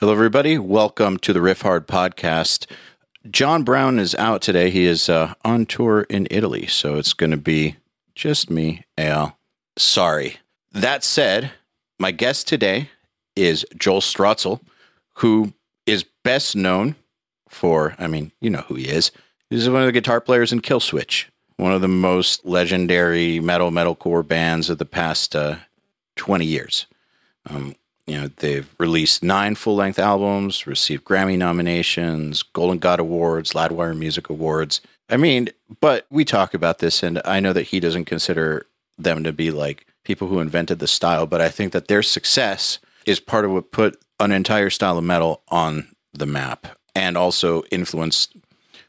Hello, everybody. Welcome to the Riffhard podcast. John Brown is out today. He is uh, on tour in Italy, so it's going to be just me, Eyal. Sorry. That said, my guest today is Joel Stroetzel, who is best known for, I mean, you know who he is. He's one of the guitar players in Killswitch, one of the most legendary metal metalcore bands of the past uh, 20 years. Um, you know, they've released nine full length albums, received Grammy nominations, Golden God Awards, Loudwire Music Awards. I mean, but we talk about this, and I know that he doesn't consider them to be like people who invented the style, but I think that their success is part of what put an entire style of metal on the map and also influenced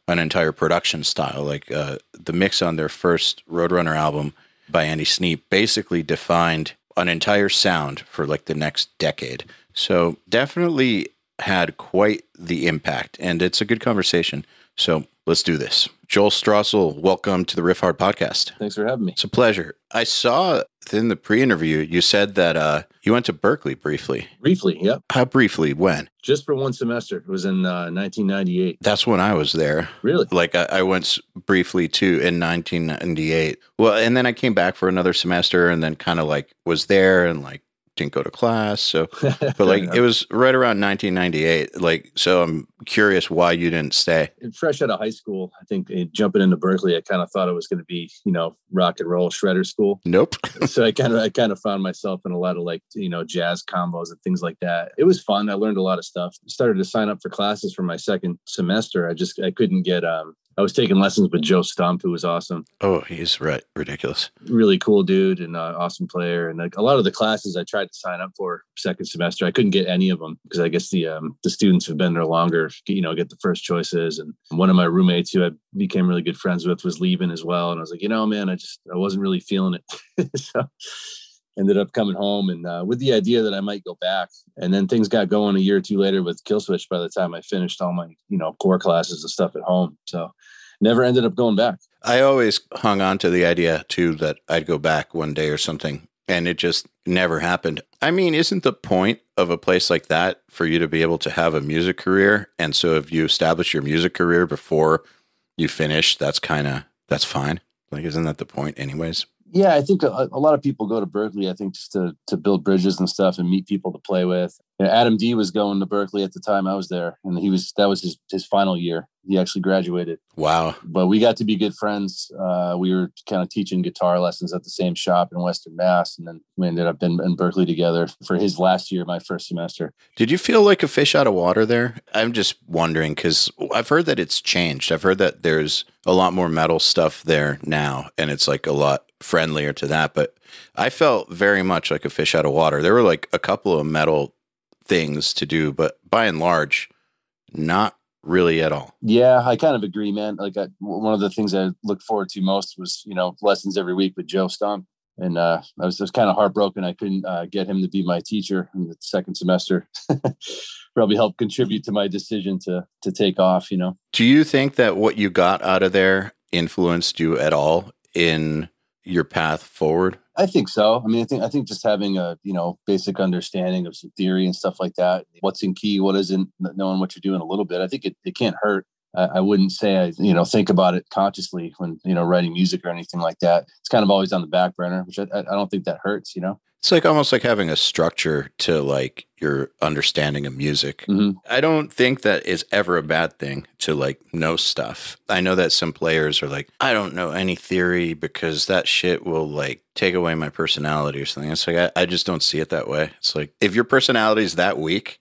an entire production style. Like uh, the mix on their first Roadrunner album by Andy Sneap basically defined an entire sound for like the next decade. So definitely had quite the impact, and it's a good conversation. So let's do this. Joel Stroetzel, welcome to the Riffhard podcast. Thanks for having me. It's a pleasure. I saw in the pre-interview you said that uh, you went to Berklee briefly. Briefly, yep. How briefly? When? Just for one semester. It was in uh, 1998. That's when I was there. Really? Like I, I went briefly too in 1998. Well, and then I came back for another semester, and then kind of like was there and like didn't go to class. So, but like it was right around 1998. Like, so I'm curious why you didn't stay. fresh out of high school, I think eh, jumping into Berklee, I kind of thought it was going to be, you know, rock and roll shredder school. Nope. so I kind of, I kind of found myself in a lot of like, you know, jazz combos and things like that. It was fun. I learned a lot of stuff. Started to sign up for classes for my second semester. I just, I couldn't get, um, I was taking lessons with Joe Stump, who was awesome. Oh, he's right. Ridiculous. Really cool dude and uh, awesome player. And like a lot of the classes I tried to sign up for second semester, I couldn't get any of them because I guess the um, the students who've been there longer, you know, get the first choices. And one of my roommates who I became really good friends with was leaving as well. And I was like, you know, man, I just I wasn't really feeling it. so ended up coming home and uh, with the idea that I might go back. And then things got going a year or two later with Killswitch by the time I finished all my, you know, core classes and stuff at home. So never ended up going back. I always hung on to the idea too that I'd go back one day or something, and it just never happened. I mean, isn't the point of a place like that for you to be able to have a music career? And so if you establish your music career before you finish, that's kind of that's fine. Like, isn't that the point, anyways? Yeah, I think a, a, lot of people go to Berklee. I think just to to build bridges and stuff and meet people to play with. You know, Adam D was going to Berklee at the time I was there, and he was that was his his final year. He actually graduated. Wow! But we got to be good friends. Uh, we were kind of teaching guitar lessons at the same shop in Western Mass, and then we ended up in, in Berklee together for his last year, my first semester. Did you feel like a fish out of water there? I'm just wondering because I've heard that it's changed. I've heard that there's a lot more metal stuff there now, and it's like a lot friendlier to that. But I felt very much like a fish out of water. There were like a couple of metal things to do, but by and large, not really at all. Yeah, I kind of agree, man. Like I, one of the things I looked forward to most was you know lessons every week with Joe Stump, and uh, I was just kind of heartbroken I couldn't uh, get him to be my teacher in the second semester. Probably helped contribute to my decision to to take off. You know. Do you think that what you got out of there influenced you at all in your path forward? I think so. I mean, I think I think just having a you know basic understanding of some theory and stuff like that, what's in key, what isn't, knowing what you're doing a little bit. I think it, it can't hurt. I, I wouldn't say I you know think about it consciously when you know writing music or anything like that. It's kind of always on the back burner, which I, I don't think that hurts. You know. It's like almost like having a structure to like your understanding of music. Mm-hmm. I don't think that is ever a bad thing to like know stuff. I know that some players are like, I don't know any theory because that shit will like take away my personality or something. It's like I, I just don't see it that way. It's like if your personality is that weak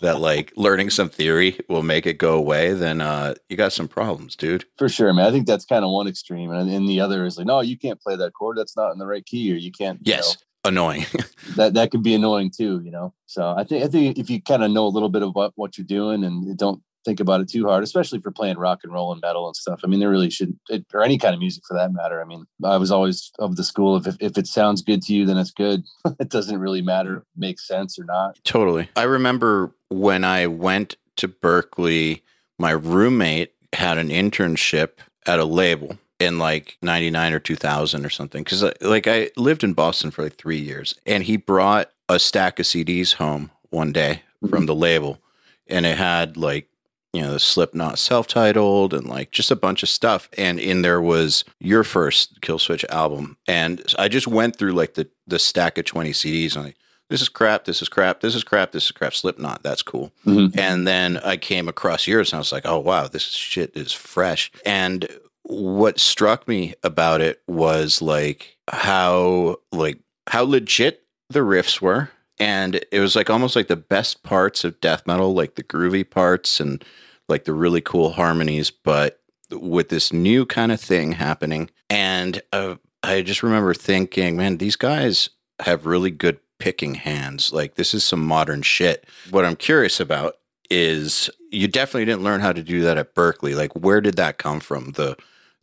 that like learning some theory will make it go away, then uh you got some problems, dude. For sure, man. I think that's kind of one extreme, and then the other is like, no, you can't play that chord. That's not in the right key, or you can't. Yes. You know, annoying. that that could be annoying too, you know. So I think I think if you kind of know a little bit about what you're doing and don't think about it too hard, especially for playing rock and roll and metal and stuff. I mean, there really should, it, or any kind of music for that matter. I mean, I was always of the school of if, if it sounds good to you, then it's good. it doesn't really matter makes sense or not. Totally. I remember when I went to Berklee, my roommate had an internship at a label in like 99 or 2000 or something because uh, like i lived in boston for like three years and he brought a stack of cds home one day mm-hmm. from the label, and it had like you know the Slipknot self-titled and like just a bunch of stuff. And in there was your first Killswitch album, and I just went through like the the stack of twenty CDs and like this is crap, this is crap, this is crap, this is crap. Slipknot, that's cool. Mhm. And then I came across yours and I was like, oh wow, this shit is fresh. And what struck me about it was like how like how legit the riffs were. And it was like almost like the best parts of death metal, like the groovy parts and like the really cool harmonies, but with this new kind of thing happening. And uh, I just remember thinking, man, these guys have really good picking hands. Like this is some modern shit. What I'm curious about is you definitely didn't learn how to do that at Berklee. Like where did that come from? The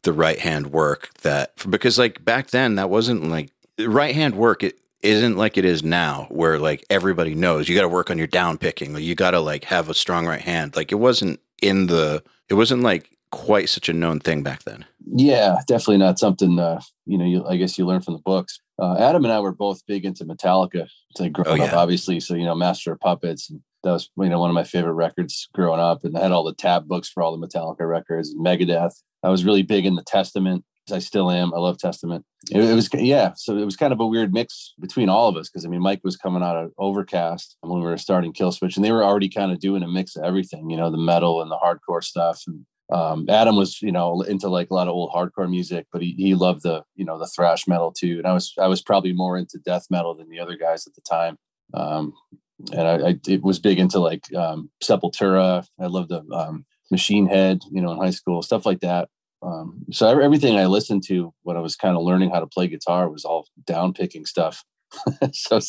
the right hand work that because like back then that wasn't like right hand work it isn't like it is now where like everybody knows you got to work on your down picking or you got to like have a strong right hand like it wasn't in the it wasn't like quite such a known thing back then Yeah, definitely not something. Uh, you know, you, I guess you learn from the books. Uh, Adam and I were both big into Metallica, like growing Oh, up, obviously. So you know, Master of Puppets, and that was you know one of my favorite records growing up. And I had all the tab books for all the Metallica records, and Megadeth. I was really big in the Testament. I still am. I love Testament. It, it was yeah. So it was kind of a weird mix between all of us because I mean, Mike was coming out of Overcast when we were starting Killswitch, and they were already kind of doing a mix of everything. You know, the metal and the hardcore stuff, and um, Adam was, you know, into like a lot of old hardcore music, but he, he loved the, you know, the thrash metal too. And I was, I was probably more into death metal than the other guys at the time. Um, and I, I it was big into like um, Sepultura. I loved the um, Machine Head, you know, in high school, stuff like that. Um, so everything I listened to when I was kind of learning how to play guitar was all down picking stuff. so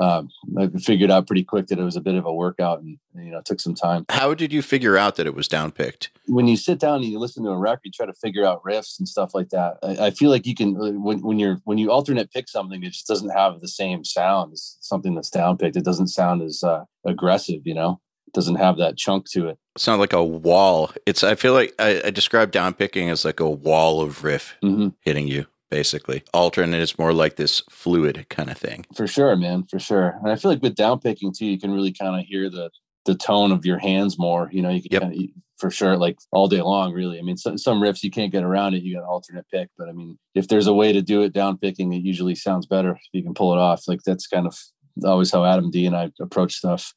um, I figured out pretty quick that it was a bit of a workout and, you know, it took some time how did you figure out that it was downpicked when you sit down and you listen to a record, you try to figure out riffs and stuff like that. I, I feel like you can uh, when when you're when you alternate pick something, it just doesn't have the same sound as something that's downpicked. It doesn't sound as uh, aggressive, you know. Doesn't have that chunk to it. it's not like a wall it's i feel like i, I describe downpicking as like a wall of riff hmm hitting you basically alternate is more like this fluid kind of thing For sure, man, for sure. And I feel like with downpicking too, you can really kind of hear the the tone of your hands more. You know, you can Yep. kinda, for sure, like all day long. Really, I mean, some, some riffs you can't get around it. You got alternate pick, but I mean, if there's a way to do it down picking, it usually sounds better if you can pull it off. Like that's kind of always how Adam D and I approach stuff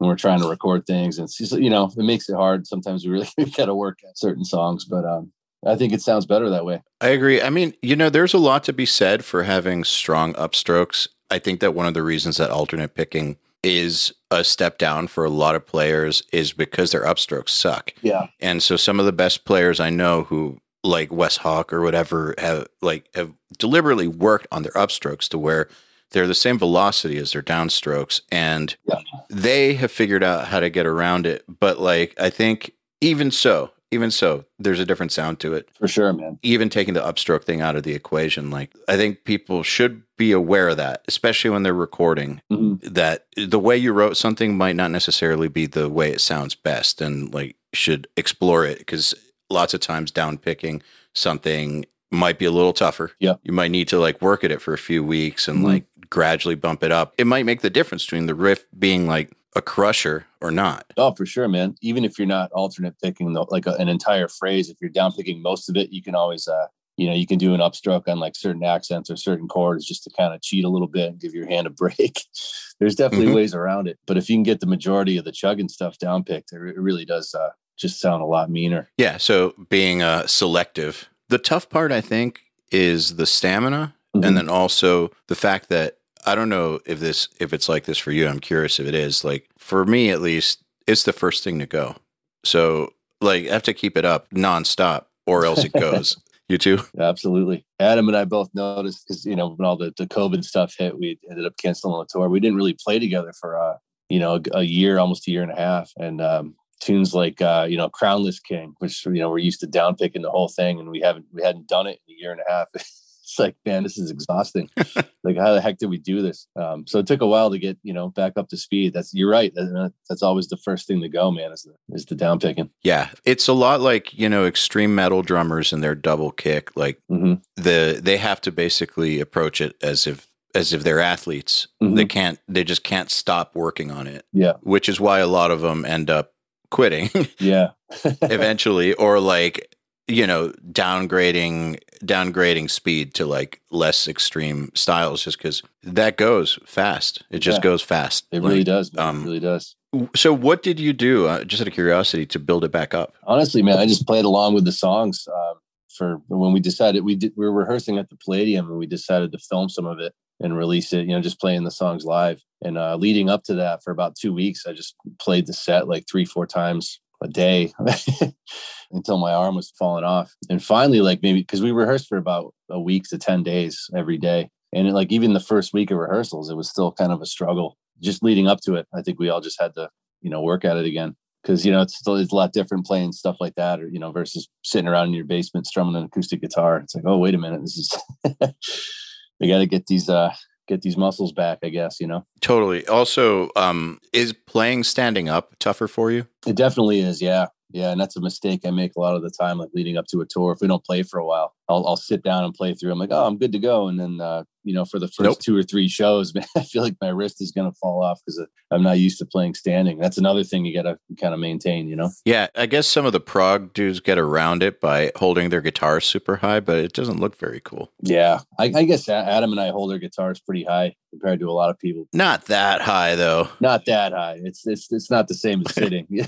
when we're trying to record things. And just, you know, it makes it hard. Sometimes we really got to work at certain songs, but um, I think it sounds better that way. I agree. I mean, you know, there's a lot to be said for having strong upstrokes. I think that one of the reasons that alternate picking is a step down for a lot of players is because their upstrokes suck. Yeah. And so some of the best players I know who like Wes Hauch or whatever have like have deliberately worked on their upstrokes to where they're the same velocity as their downstrokes and Yeah. they have figured out how to get around it. But like I think even so, even so, there's a different sound to it For sure, man. even taking the upstroke thing out of the equation, like I think people should be aware of that, especially when they're recording, Mhm. that the way you wrote something might not necessarily be the way it sounds best and like should explore it because lots of times down picking something might be a little tougher. Yeah. You might need to like work at it for a few weeks and Mhm. like gradually bump it up. It might make the difference between the riff being like a crusher or not. Oh, for sure, man. Even if you're not alternate picking the, like a, an entire phrase, if you're down picking most of it, you can always, uh, you know, you can do an upstroke on like certain accents or certain chords just to kind of cheat a little bit and give your hand a break. There's definitely Mhm. ways around it, but if you can get the majority of the chugging stuff down picked, it, it really does uh, just sound a lot meaner. Yeah, so being uh, selective. The tough part, I think, is the stamina, Mhm. and then also the fact that I don't know if this if it's like this for you. I'm curious if it is. Like for me, at least, it's the first thing to go. So like I have to keep it up nonstop, or else it goes. you too? Absolutely. Adam and I both noticed because, you know, when all the, the COVID stuff hit, we ended up canceling the tour. We didn't really play together for, uh, you know, a, a year, almost a year and a half. And um, tunes like, uh, you know, Crownless King, which, you know, we're used to down picking the whole thing and we haven't, we hadn't done it in a year and a half. it's like, man, this is exhausting. like, how the heck did we do this? Um, so it took a while to get, you know, back up to speed. That's, you're right. That- That's always the first thing to go, man, is the, is the down picking. Yeah, it's a lot like you know extreme metal drummers and their double kick. Like hmm the they have to basically approach it as if as if they're athletes. Mhm. They can't. They just can't stop working on it. Yeah. Which is why a lot of them end up quitting Yeah. eventually, or like you know downgrading downgrading speed to like less extreme styles, just because that goes fast. It just Yeah. goes fast. It really Like, does. Man. um, it really does. So, what did you do? Uh, just out of curiosity, to build it back up? Honestly, man, I just played along with the songs um, for when we decided we did. We were rehearsing at the Palladium, and we decided to film some of it and release it. You know, just playing the songs live. And uh, leading up to that, for about two weeks, I just played the set like three, four times a day until my arm was falling off. And finally, like maybe because we rehearsed for about a week to ten days every day, and it, like even the first week of rehearsals, it was still kind of a struggle. Just leading up to it, I think we all just had to, you know, work at it again because you know it's still it's a lot different playing stuff like that or you know versus sitting around in your basement strumming an acoustic guitar it's like oh wait a minute this is we got to get these uh get these muscles back i guess you know? Totally. Also, um, is playing standing up tougher for you? it definitely is yeah. Yeah and that's a mistake i make a lot of the time like leading up to a tour. If we don't play for a while i'll, I'll sit down and play through. I'm like oh i'm good to go. And then uh you know for the first Nope. two or three shows man i feel like my wrist is going to fall off because i'm not used to playing standing that's another thing you got to kind of maintain you know Yeah, I guess some of the prog dudes get around it by holding their guitars super high, but it doesn't look very cool. Yeah, I, I guess Adam and I hold our guitars pretty high compared to a lot of people. Not that high though. Not that high. It's it's it's not the same as sitting.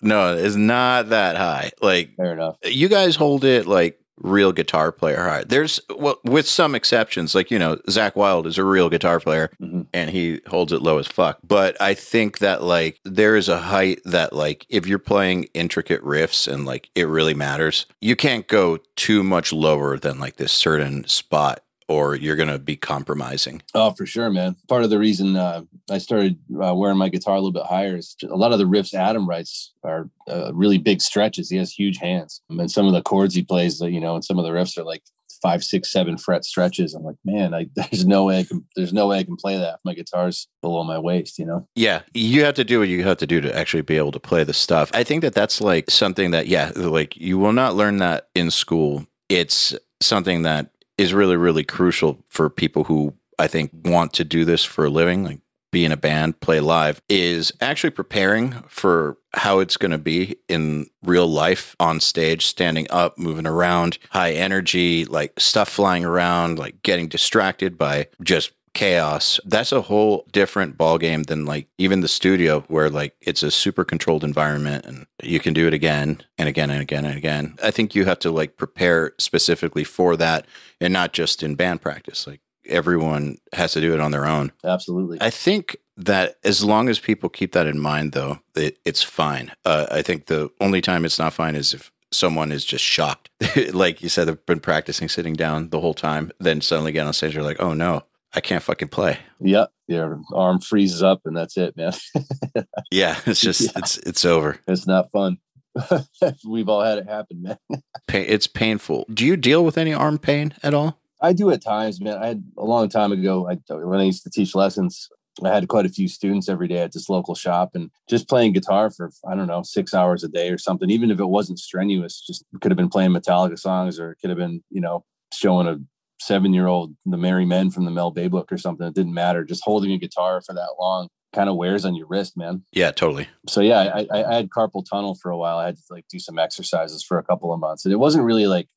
No, it's not that high. Like Fair enough. you guys hold it like real guitar player high. There's well, with some exceptions, like you know, Zakk Wylde is a real guitar player Mhm. and he holds it low as fuck. But I think that like there is a height that like if you're playing intricate riffs and like it really matters, you can't go too much lower than like this certain spot or you're gonna be compromising. Oh, for sure, man. Part of the reason uh, I started uh, wearing my guitar a little bit higher is a lot of the riffs Adam writes are uh, really big stretches. He has huge hands, and some of the chords he plays, uh, you know, and some of the riffs are like five, six, seven fret stretches. I'm like, man, I, there's no way I can. There's no way I can play that if my guitar's below my waist. You know. Yeah, you have to do what you have to do to actually be able to play the stuff. I think that that's like something that, yeah, like you will not learn that in school. It's something that is really, really crucial for people who I think want to do this for a living, like be in a band, play live, is actually preparing for how it's going to be in real life on stage, standing up, moving around, high energy, like stuff flying around, like getting distracted by just chaos. That's a whole different ball game than like even the studio where like it's a super controlled environment and you can do it again and again and again and again. I think you have to like prepare specifically for that and not just in band practice. Like everyone has to do it on their own. Absolutely. i think that as long as people keep that in mind though it, it's fine. Uh, i think the only time it's not fine is if someone is just shocked. Like you said they've been practicing sitting down the whole time then suddenly get on stage you're like oh no I can't fucking play. Yep. Your arm freezes up and that's it, man. Yeah, it's just Yeah. it's it's over. it's not fun. We've all had it happen, man. It's painful. Do you deal with any arm pain at all? I do at times, man. I had a long time ago, I, when I used to teach lessons, I had quite a few students every day at this local shop and just playing guitar for, I don't know, six hours a day or something, even if it wasn't strenuous, just could have been playing Metallica songs or it could have been, you know, showing a seven year old, the Merry Men from the Mel Bay book or something. It didn't matter. Just holding a guitar for that long kind of wears on your wrist, man. Yeah, totally. so yeah, I, I, I had carpal tunnel for a while. I had to like do some exercises for a couple of months, and it wasn't really like.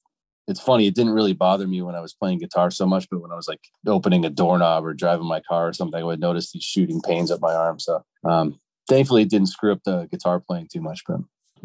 It's funny. It didn't really bother me when I was playing guitar so much, but when I was like opening a doorknob or driving my car or something, I would notice these shooting pains up my arm. So, um, thankfully, it didn't screw up the guitar playing too much. But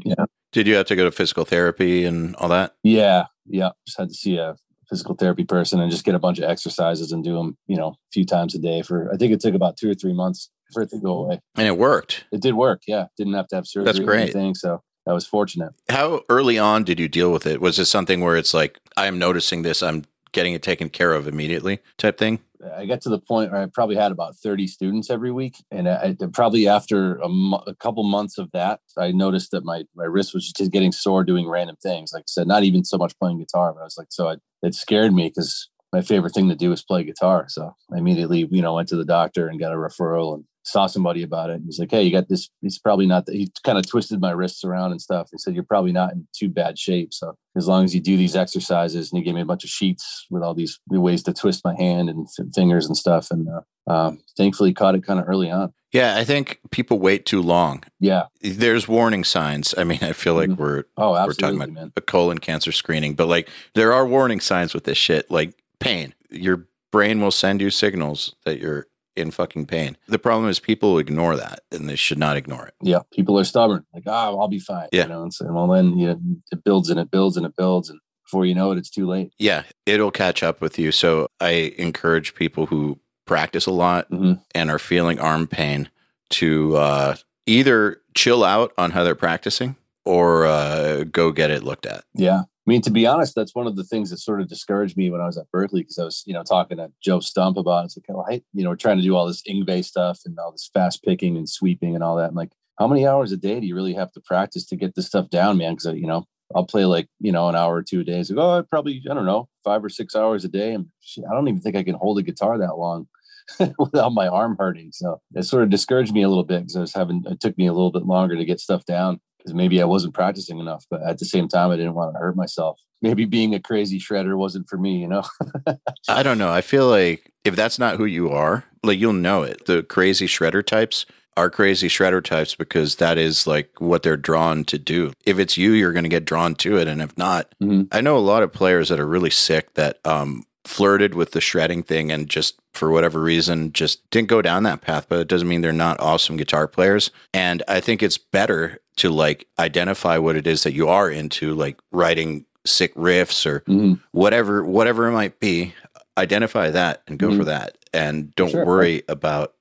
yeah, Did you have to go to physical therapy and all that? yeah, yeah. Just had to see a physical therapy person and just get a bunch of exercises and do them, you know, a few times a day for. I think it took about two or three months for it to go away. And it worked. It did work. Yeah, didn't have to have surgery. That's or great. anything, so I was fortunate. How early on did you deal with it? Was it something where it's like I'm noticing this, I'm getting it taken care of immediately type thing? I got to the point where I probably had about 30 students every week. And I, probably after a couple months of that, I noticed that my, my wrist was just getting sore doing random things. Like I said, not even so much playing guitar, but I was like, so I, it scared me because my favorite thing to do is play guitar. So I immediately, you know, went to the doctor and got a referral and saw somebody about it. And he's like, "Hey, you got this." He's probably not. He kind of twisted my wrists around and stuff. He said, "You're probably not in too bad shape. So as long as you do these exercises," and he gave me a bunch of sheets with all these ways to twist my hand and fingers and stuff. And uh, um, thankfully, caught it kind of early on. Yeah, I think people wait too long. Yeah, there's warning signs. I mean, I feel like mm-hmm. we're oh, we're talking about man. a colon cancer screening, but like there are warning signs with this shit, like pain. Your brain will send you signals that you're in fucking pain. The problem is people ignore that and they should not ignore it. Yeah. People are stubborn. Like, oh, I'll be fine. Yeah. You know, and, so, well, then you know, it builds and it builds and it builds. And before you know it, it's too late. Yeah. It'll catch up with you. So I encourage people who practice a lot mm-hmm. and are feeling arm pain to uh, either chill out on how they're practicing or uh, go get it looked at. Yeah. I mean, to be honest, that's one of the things that sort of discouraged me when I was at Berklee because I was, you know, talking to Joe Stump about it. It's like, well, I, you know, we're trying to do all this Yngwie stuff and all this fast picking and sweeping and all that. I'm like, how many hours a day do you really have to practice to get this stuff down, man? Because, uh, you know, I'll play like, you know, an hour or two a day. So, oh, probably, I don't know, five or six hours a day. And I don't even think I can hold a guitar that long without my arm hurting. So it sort of discouraged me a little bit because I was having, it took me a little bit longer to get stuff down because maybe I wasn't practicing enough. But at the same time, I didn't want to hurt myself. Maybe being a crazy shredder wasn't for me, you know? I don't know. I feel like if that's not who you are, like you'll know it. The crazy shredder types are crazy shredder types because that is like what they're drawn to do. If it's you, you're going to get drawn to it. And if not, mm-hmm. I know a lot of players that are really sick that um, flirted with the shredding thing and just for whatever reason just didn't go down that path but it doesn't mean they're not awesome guitar players and i think it's better to like identify what it is that you are into like writing sick riffs or mm-hmm. whatever whatever it might be identify that and go mm-hmm. for that and don't sure. worry about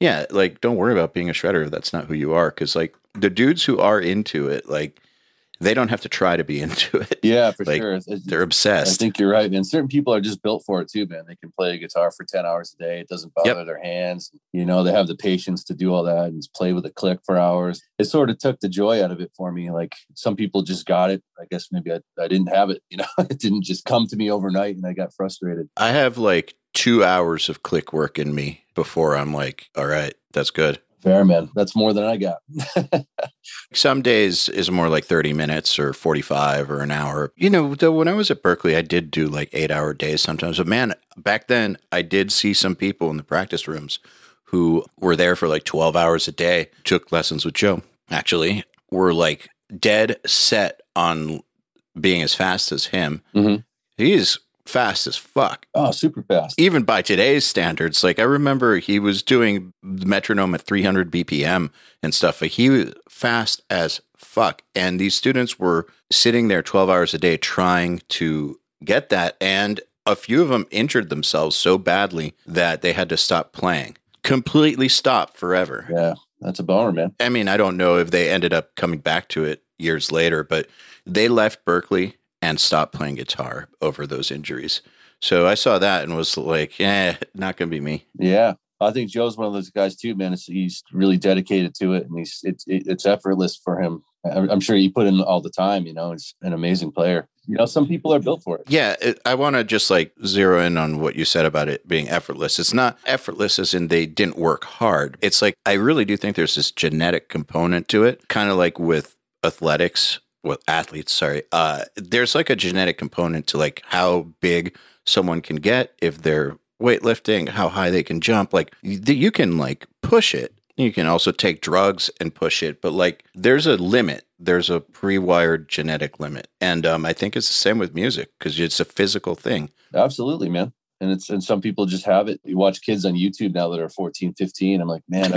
yeah like don't worry about being a shredder that's not who you are because like the dudes who are into it like they don't have to try to be into it. Yeah, for like, sure. It's, they're obsessed. I think you're right, man. Certain people are just built for it too, man. They can play a guitar for 10 hours a day. It doesn't bother yep. their hands. You know, they have the patience to do all that and play with a click for hours. It sort of took the joy out of it for me. Like some people just got it. I guess maybe I, I didn't have it. You know, it didn't just come to me overnight and I got frustrated. I have like two hours of click work in me before I'm like, all right, that's good. Fair man. That's more than I got. Some days is more like 30 minutes or 45 or an hour. You know, though when I was at Berklee, I did do like eight hour days sometimes. But man, back then I did see some people in the practice rooms who were there for like 12 hours a day, took lessons with Joe, actually, were like dead set on being as fast as him. Mm-hmm. He's fast as fuck. Oh, super fast. Even by today's standards. Like I remember he was doing the metronome at 300 BPM and stuff. Like he was fast as fuck. And these students were sitting there 12 hours a day trying to get that. And a few of them injured themselves so badly that they had to stop playing. Completely stop forever. Yeah. That's a bummer, man. I mean, I don't know if they ended up coming back to it years later, but they left Berklee and stopped playing guitar over those injuries. So I saw that and was like, eh, not going to be me. Yeah. I think Joe's one of those guys too, man. It's, he's really dedicated to it and he's, it's, it's effortless for him. I'm sure he put in all the time, you know, he's an amazing player. You know, some people are built for it. Yeah. It, I want to just like zero in on what you said about it being effortless. It's not effortless as in they didn't work hard. It's like, I really do think there's this genetic component to it, kind of like with athletics well athletes sorry uh there's like a genetic component to like how big someone can get if they're weightlifting how high they can jump like you can like push it. You can also take drugs and push it but like there's a limit. There's a pre-wired genetic limit. And um, i think it's the same with music because it's a physical thing. Absolutely man. And it's and some people just have it. You watch kids on youtube now that are 14 15 i'm like man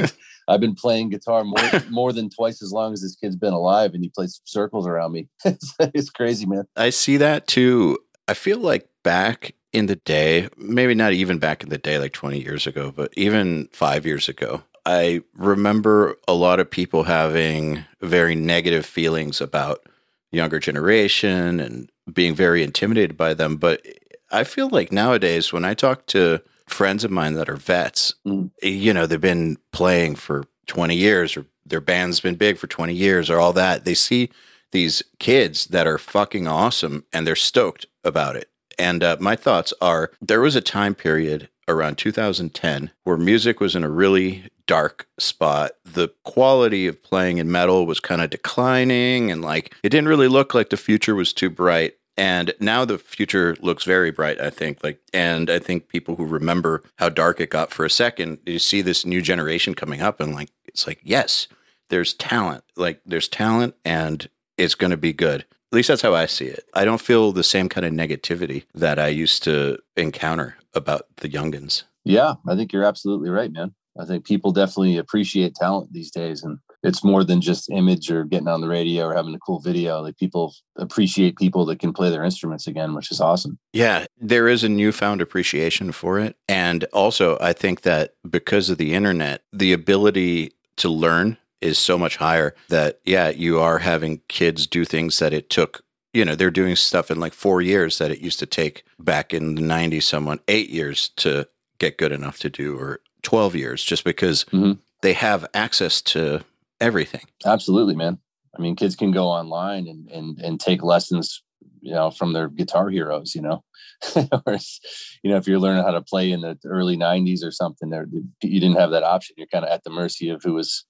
I've, been playing guitar more more than twice as long as this kid's been alive, and he plays circles around me. it's, it's crazy, man. I see that too. I feel like back in the day, maybe not even back in the day, like 20 years ago, but even five years ago, I remember a lot of people having very negative feelings about younger generation and being very intimidated by them. But I feel like nowadays, when I talk to friends of mine that are vets, mm. you know, they've been playing for 20 years or their band's been big for 20 years or all that. They see these kids that are fucking awesome and they're stoked about it. And uh, my thoughts are there was a time period around 2010 where music was in a really dark spot. The quality of playing in metal was kind of declining and like it didn't really look like the future was too bright. And now the future looks very bright, I think. Like, and I think people who remember how dark it got for a second, you see this new generation coming up, and like, it's like, yes, there's talent. Like, there's talent, and it's going to be good. At least that's how I see it. I don't feel the same kind of negativity that I used to encounter about the youngins. Yeah, I think you're absolutely right, man. I think people definitely appreciate talent these days, and it's more than just image or getting on the radio or having a cool video. Like people appreciate people that can play their instruments again, which is awesome. Yeah, there is a newfound appreciation for it. And also, I think that because of the internet, the ability to learn is so much higher that, yeah, you are having kids do things that it took. You know, they're doing stuff in like four years that it used to take back in the 90s, someone eight years to get good enough to do, or 12 years, just because mm-hmm. they have access to everything. Absolutely, man. I mean, kids can go online and and and take lessons, you know, from their guitar heroes. You know, Whereas, you know, if you're learning how to play in the early '90s or something, there you didn't have that option. You're kind of at the mercy of who was,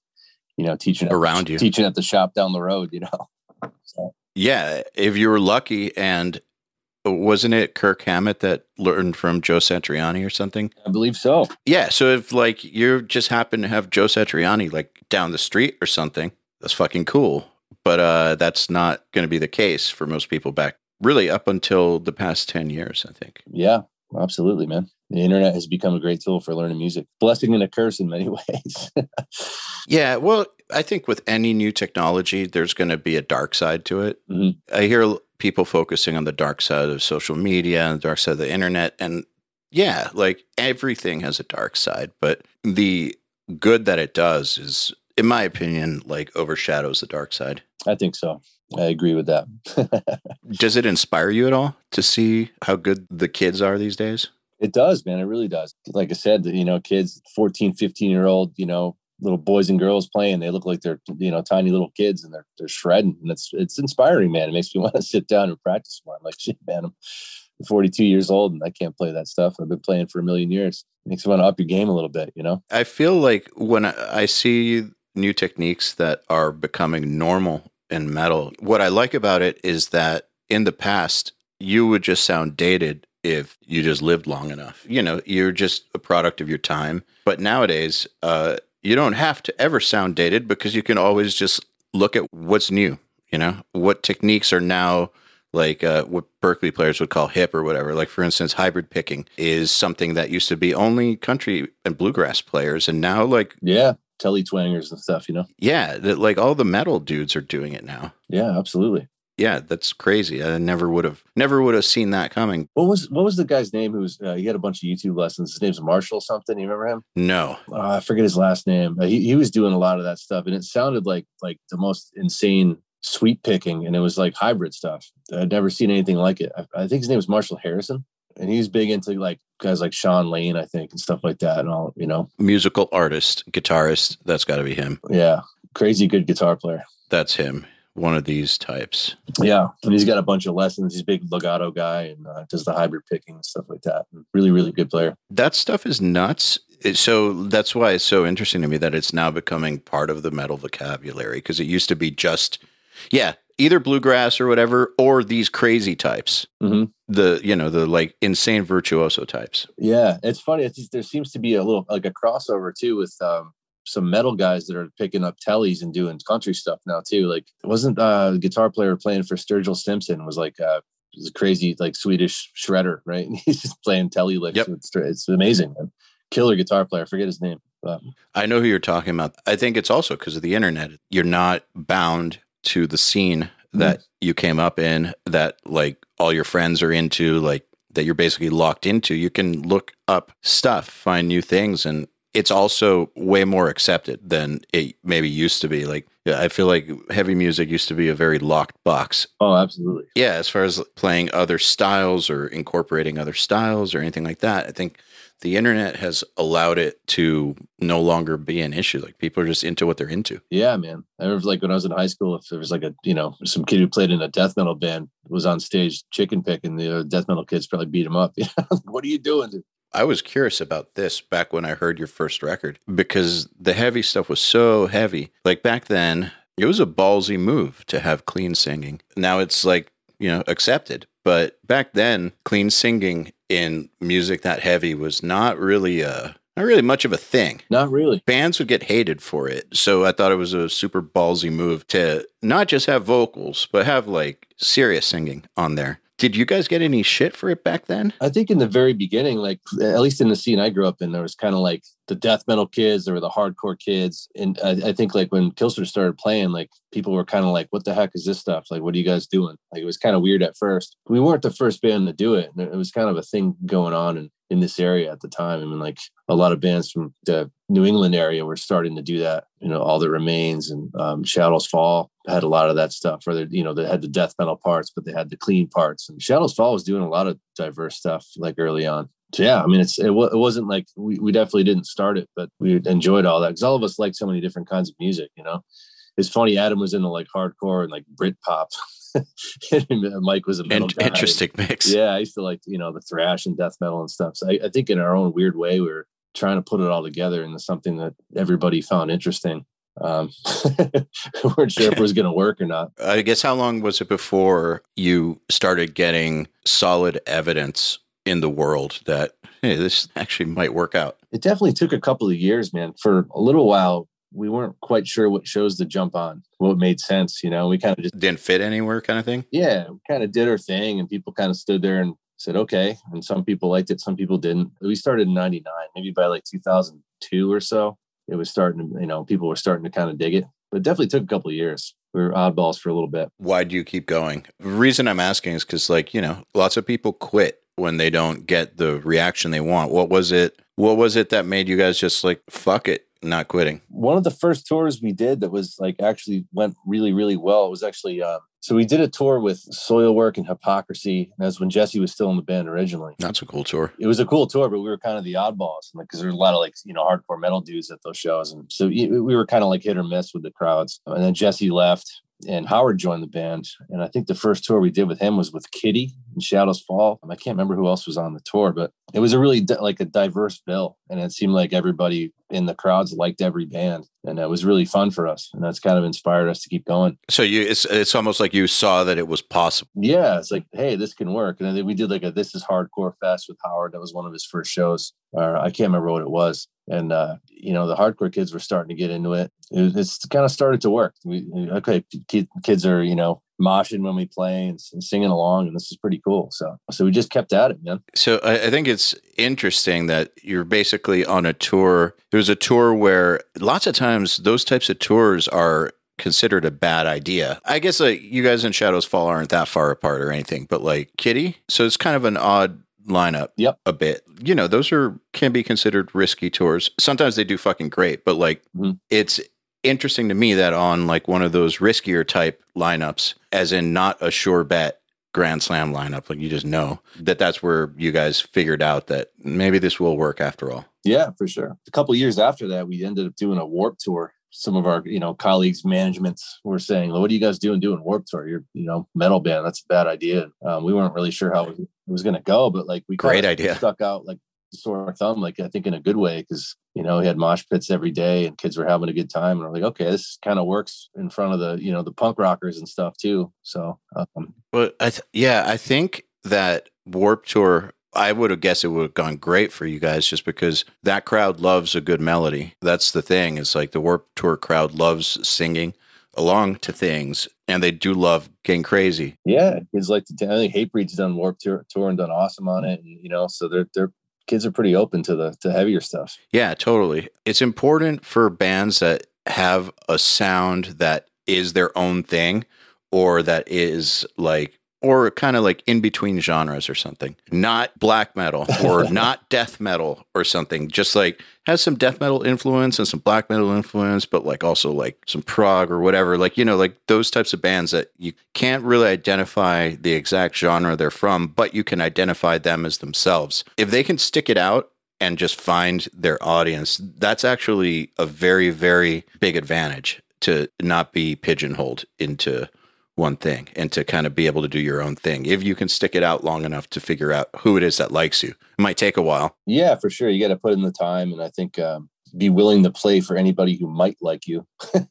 you know, teaching around you, teaching at the shop down the road. You know. So. Yeah, if you were lucky, and wasn't it Kirk Hammett that learned from Joe Satriani or something? I believe so. Yeah. So if like you just happen to have Joe Satriani like down the street or something, that's fucking cool. But uh, that's not going to be the case for most people back really up until the past 10 years, I think. Yeah, absolutely, man. The internet has become a great tool for learning music, blessing and a curse in many ways. yeah. Well, I think with any new technology, there's going to be a dark side to it. Mm-hmm. I hear people focusing on the dark side of social media and the dark side of the internet. And yeah, like everything has a dark side, but the good that it does is, in my opinion, like overshadows the dark side. I think so. I agree with that. does it inspire you at all to see how good the kids are these days? It does, man. It really does. Like I said, you know, kids, 14, 15 year old, you know, little boys and girls playing, they look like they're, you know, tiny little kids and they're, they're shredding. And it's, it's inspiring, man. It makes me want to sit down and practice more. I'm like, shit, man, I'm 42 years old and I can't play that stuff. I've been playing for a million years. It makes me want to up your game a little bit, you know? I feel like when I see new techniques that are becoming normal in metal, what I like about it is that in the past, you would just sound dated if you just lived long enough. You know, you're just a product of your time. But nowadays, uh, you don't have to ever sound dated because you can always just look at what's new, you know, what techniques are now like uh, what Berklee players would call hip or whatever. Like, for instance, hybrid picking is something that used to be only country and bluegrass players. And now, like, yeah, telly twangers and stuff, you know? Yeah, that, like all the metal dudes are doing it now. Yeah, absolutely. Yeah, that's crazy. I never would have, never would have seen that coming. What was what was the guy's name? Who was uh, he had a bunch of YouTube lessons. His name's Marshall something. You remember him? No, uh, I forget his last name. He he was doing a lot of that stuff, and it sounded like like the most insane sweep picking, and it was like hybrid stuff. I'd never seen anything like it. I, I think his name was Marshall Harrison and he's big into like guys like Shawn Lane, I think, and stuff like that, and all you know, musical artist, guitarist. That's got to be him. Yeah, crazy good guitar player. That's him. One of these types. Yeah, and he's got a bunch of lessons. He's a big legato guy and uh, does the hybrid picking and stuff like that. Really, really good player. That stuff is nuts. so that's why it's so interesting to me that it's now becoming part of the metal vocabulary because it used to be just yeah either bluegrass or whatever, or these crazy types. Mm-hmm. The you know the like insane virtuoso types. Yeah, it's funny. It's, there seems to be a little like a crossover too with um, some metal guys that are picking up tellies and doing country stuff now too. Like, it wasn't uh, a guitar player playing for Sturgill Simpson was like uh, was a crazy like Swedish shredder, right? And he's just playing telly licks. Yep. It's, it's amazing, man. Killer guitar player. I forget his name. But. I know who you're talking about. I think it's also because of the internet. You're not bound to the scene that mm. you came up in that like all your friends are into like that you're basically locked into you can look up stuff find new things and it's also way more accepted than it maybe used to be like i feel like heavy music used to be a very locked box oh absolutely yeah as far as playing other styles or incorporating other styles or anything like that i think the internet has allowed it to no longer be an issue. Like people are just into what they're into. Yeah, man. I remember like when I was in high school, if there was like a, you know, some kid who played in a death metal band was on stage chicken picking, the death metal kids probably beat him up. what are you doing? I was curious about this back when I heard your first record because the heavy stuff was so heavy. Like back then, it was a ballsy move to have clean singing. Now it's like, you know, accepted. But back then, clean singing in music that heavy was not really a not really much of a thing. Not really. Bands would get hated for it. So I thought it was a super ballsy move to not just have vocals, but have like serious singing on there. Did you guys get any shit for it back then? I think in the very beginning, like at least in the scene I grew up in, there was kind of like the death metal kids, there were the hardcore kids, and I, I think like when Killswitch started playing, like people were kind of like, "What the heck is this stuff? Like, what are you guys doing?" Like it was kind of weird at first. We weren't the first band to do it, and it was kind of a thing going on in, in this area at the time. I mean, like a lot of bands from the New England area were starting to do that. You know, all that remains and um, Shadows Fall had a lot of that stuff. Where they, you know, they had the death metal parts, but they had the clean parts. And Shadows Fall was doing a lot of diverse stuff like early on. So yeah, I mean, it's it, w- it wasn't like we, we definitely didn't start it, but we enjoyed all that because all of us like so many different kinds of music. You know, it's funny. Adam was into like hardcore and like Brit pop. Mike was a metal In- interesting mix. Yeah, I used to like you know the thrash and death metal and stuff. So I, I think in our own weird way, we were trying to put it all together into something that everybody found interesting. Um, we weren't sure if it was going to work or not. I guess how long was it before you started getting solid evidence in the world that hey, this actually might work out? It definitely took a couple of years, man. For a little while, we weren't quite sure what shows to jump on, what made sense. You know, we kind of just Didn't fit anywhere, kind of thing. yeah, we kind of did our thing, and people kind of stood there and said, okay. And some people liked it, some people didn't. We started in 99, maybe by like 2002 or so. It was starting to, you know, people were starting to kind of dig it, but it definitely took a couple of years. We were oddballs for a little bit. Why do you keep going? The reason I'm asking is because, like, you know, lots of people quit when they don't get the reaction they want. What was it? What was it that made you guys just like fuck it, not quitting? One of the first tours we did that was like actually went really, really well. It was actually, um, so we did a tour with Soilwork and Hypocrisy. And that's when Jesse was still in the band originally. That's a cool tour. it was a cool tour, but we were kind of the oddballs, like because there were a lot of like you know hardcore metal dudes at those shows, and so we were kind of like hit or miss with the crowds. And then Jesse left, and Howard joined the band, and I think the first tour we did with him was with Kittie and Shadows Fall. I can't remember who else was on the tour, but it was a really di- like a diverse bill, and it seemed like everybody in the crowds liked every band, and it was really fun for us, and that's kind of inspired us to keep going. So you, it's it's almost like you saw that it was possible. Yeah, it's like, hey, this can work. And then we did like a This Is Hardcore Fest with Howard. That was one of his first shows. Or I can't remember what it was. And uh, you know, the hardcore kids were starting to get into it. it it's kind of started to work. We okay, kids are you know moshing when we play and, and singing along, and this is pretty cool. So so we just kept at it, man. So I, I think it's interesting that you're basically on a tour. There's a tour where lots of times those types of tours are considered a bad idea. I guess like you guys in Shadows Fall aren't that far apart or anything, but like Kittie, so it's kind of an odd lineup. Yep. A bit. You know, those are can be considered risky tours. Sometimes they do fucking great, but like Mhm. it's interesting to me that on like one of those riskier type lineups, as in not a sure bet grand slam lineup, like you just know that that's where you guys figured out that maybe this will work after all. Yeah, for sure. A couple years after that, we ended up doing a warp tour. Some of our, you know, colleagues, managements were saying, well, "What are you guys doing doing warp tour? You're, you know, metal band. That's a bad idea." Um, we weren't really sure how it was going to go, but like we Great idea. stuck out like sore thumb, like I think in a good way, because you know we had mosh pits every day and kids were having a good time, and we're like, okay, this kind of works in front of the, you know, the punk rockers and stuff too. So um, But I th- yeah, I think that Warp Tour. I would have guessed it would have gone great for you guys just because that crowd loves a good melody. That's the thing. It's like the Warp Tour crowd loves singing along to things and they do love getting crazy. yeah, kids like to. I think Hatebreed's done warp tour, tour and done awesome on it, and you know, so they're they're kids are pretty open to the to heavier stuff. Yeah, totally. It's important for bands that have a sound that is their own thing or that is like or kind of like in between genres or something. Not black metal or not death metal or something. Just like has some death metal influence and some black metal influence, but like also like some prog or whatever. Like, you know, like those types of bands that you can't really identify the exact genre they're from, but you can identify them as themselves. If they can stick it out and just find their audience, that's actually a very, very big advantage to not be pigeonholed into one thing and to kind of be able to do your own thing. If you can stick it out long enough to figure out who it is that likes you, it might take a while. Yeah, for sure. You got to put in the time, and I think um, be willing to play for anybody who might like you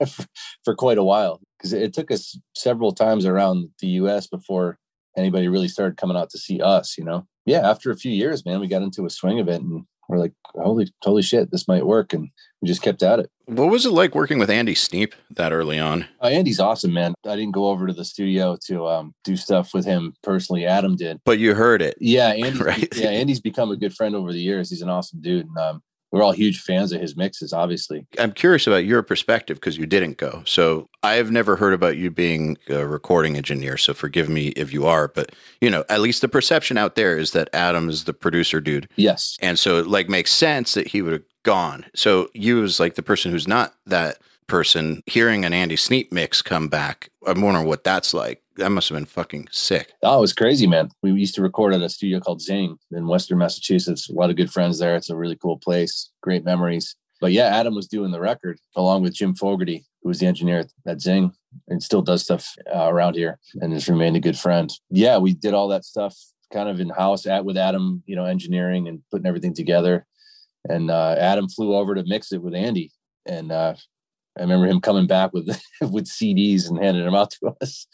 for, quite a while because it took us several times around the U.S. before anybody really started coming out to see us. You know, yeah. After a few years, man, we got into a swing of it, and we're like, holy, holy shit, this might work, and we just kept at it. What was it like working with Andy Sneap that early on? Uh, Andy's awesome, man. I didn't go over to the studio to um, do stuff with him personally. Adam did, but you heard it. Yeah, Andy. right? Yeah, Andy's become a good friend over the years. He's an awesome dude, and um, we're all huge fans of his mixes, obviously. I'm curious about your perspective because you didn't go. So I've never heard about you being a recording engineer. So forgive me if you are, but you know, at least the perception out there is that Adam is the producer dude. Yes. And so it like makes sense that he would have gone. So you as like the person who's not that person hearing an Andy Sneap mix come back. I'm wondering what that's like that must have been fucking sick. Oh, it was crazy, man. We used to record at a studio called Zing in Western Massachusetts. A lot of good friends there. It's a really cool place. Great memories. But yeah, Adam was doing the record along with Jim Fogarty, who was the engineer at Zing and still does stuff uh, around here and has remained a good friend. Yeah, we did all that stuff kind of in house at with Adam, you know, engineering and putting everything together. And uh, Adam flew over to mix it with Andy. And uh, I remember him coming back with with CDs and handing them out to us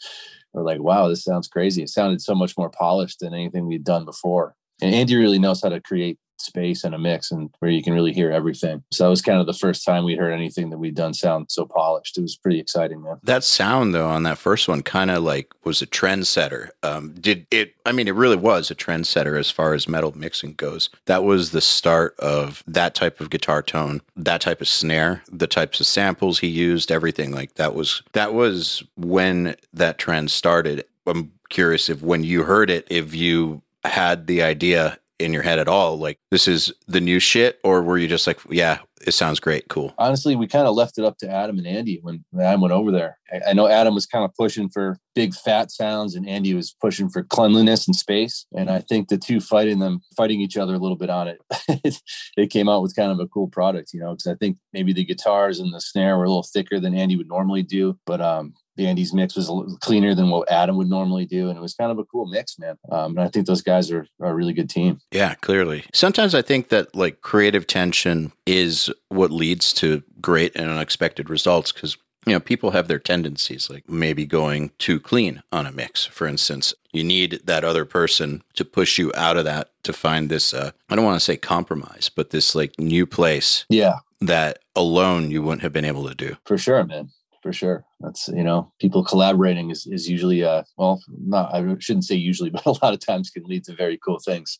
we're like, wow, this sounds crazy. It sounded so much more polished than anything we'd done before. And Andy really knows how to create space and a mix and where you can really hear everything. So that was kind of the first time we heard anything that we'd done sound so polished. It was pretty exciting, man. That sound though on that first one kind of like was a trendsetter. Um, did it I mean it really was a trendsetter as far as metal mixing goes. That was the start of that type of guitar tone, that type of snare, the types of samples he used, everything like that was that was when that trend started. I'm curious if when you heard it if you had the idea in your head at all like this is the new shit or were you just like yeah it sounds great cool honestly we kind of left it up to adam and andy when i went over there. I, I, know adam was kind of pushing for big fat sounds and andy was pushing for cleanliness and space and i think the two fighting them fighting each other a little bit on it it came out with kind of a cool product you know because i think maybe the guitars and the snare were a little thicker than andy would normally do but um Andy's mix was cleaner than what Adam would normally do, and it was kind of a cool mix, man. Um, and I think those guys are, are a really good team. Yeah, clearly. Sometimes I think that like creative tension is what leads to great and unexpected results because you know people have their tendencies like maybe going too clean on a mix for instance you need that other person to push you out of that to find this uh, i don't want to say compromise but this like new place yeah that alone you wouldn't have been able to do for sure man for sure. That's you know, people collaborating is is usually uh well, not I shouldn't say usually, but a lot of times can lead to very cool things.